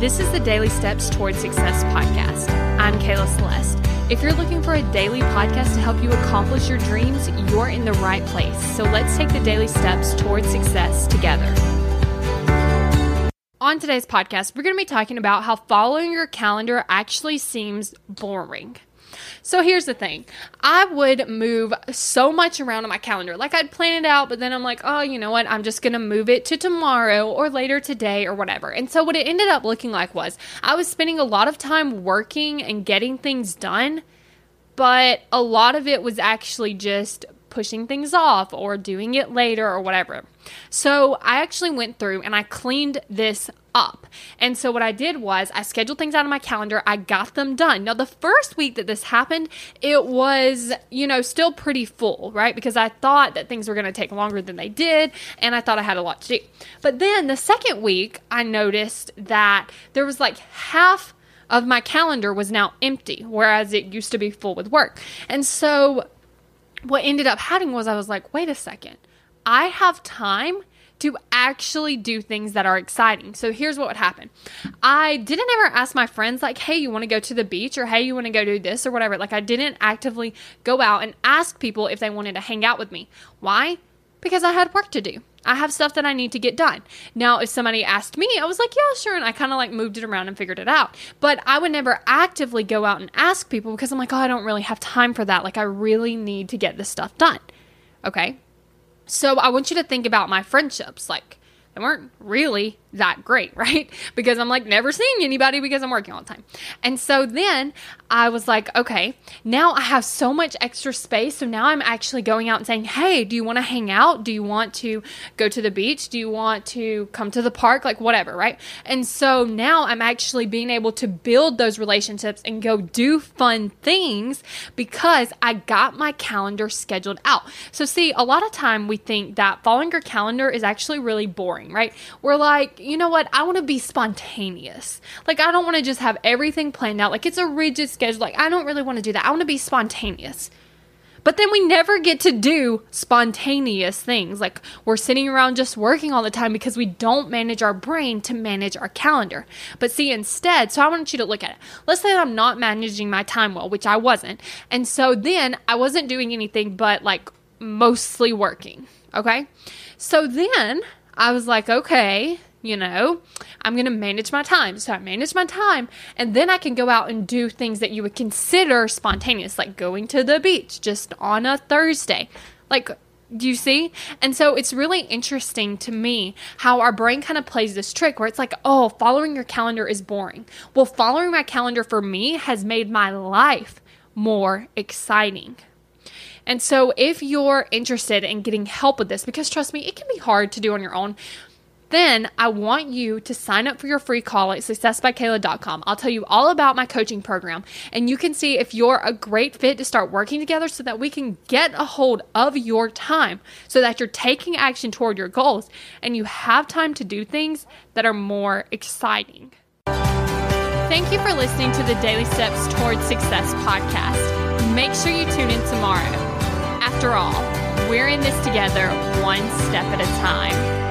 This is the Daily Steps Towards Success podcast. I'm Kayla Celeste. If you're looking for a daily podcast to help you accomplish your dreams, you're in the right place. So let's take the daily steps towards success together. On today's podcast, we're going to be talking about how following your calendar actually seems boring. So here's the thing I would move so much around on my calendar. Like I'd plan it out, but then I'm like, oh, you know what? I'm just going to move it to tomorrow or later today or whatever. And so what it ended up looking like was I was spending a lot of time working and getting things done, but a lot of it was actually just pushing things off or doing it later or whatever. So I actually went through and I cleaned this up. And so what I did was I scheduled things out of my calendar. I got them done. Now the first week that this happened, it was, you know, still pretty full, right? Because I thought that things were going to take longer than they did and I thought I had a lot to do. But then the second week, I noticed that there was like half of my calendar was now empty, whereas it used to be full with work. And so what ended up happening was I was like, wait a second, I have time to actually do things that are exciting. So here's what would happen. I didn't ever ask my friends like, "Hey, you want to go to the beach?" or "Hey, you want to go do this?" or whatever. Like I didn't actively go out and ask people if they wanted to hang out with me. Why? Because I had work to do. I have stuff that I need to get done. Now, if somebody asked me, I was like, yeah, sure. And I kind of like moved it around and figured it out. But I would never actively go out and ask people because I'm like, oh, I don't really have time for that. Like, I really need to get this stuff done. Okay. So I want you to think about my friendships. Like, they weren't really that great, right? Because I'm like never seeing anybody because I'm working all the time. And so then I was like, okay, now I have so much extra space. So now I'm actually going out and saying, hey, do you want to hang out? Do you want to go to the beach? Do you want to come to the park? Like, whatever, right? And so now I'm actually being able to build those relationships and go do fun things because I got my calendar scheduled out. So, see, a lot of time we think that following your calendar is actually really boring, right? We're like, you know what? I want to be spontaneous. Like, I don't want to just have everything planned out. Like, it's a rigid schedule. Like, I don't really want to do that. I want to be spontaneous. But then we never get to do spontaneous things. Like we're sitting around just working all the time because we don't manage our brain to manage our calendar. But see, instead, so I want you to look at it. Let's say that I'm not managing my time well, which I wasn't. And so then I wasn't doing anything but like mostly working. Okay. So then I was like, okay, you know, I'm going to manage my time. So I manage my time, and then I can go out and do things that you would consider spontaneous, like going to the beach just on a Thursday. Like, do you see? And so it's really interesting to me how our brain kind of plays this trick where it's like, oh, following your calendar is boring. Well, following my calendar for me has made my life more exciting. And so, if you're interested in getting help with this, because trust me, it can be hard to do on your own, then I want you to sign up for your free call at successbykayla.com. I'll tell you all about my coaching program, and you can see if you're a great fit to start working together so that we can get a hold of your time so that you're taking action toward your goals and you have time to do things that are more exciting. Thank you for listening to the Daily Steps Towards Success podcast. Make sure you tune in tomorrow. After all, we're in this together, one step at a time.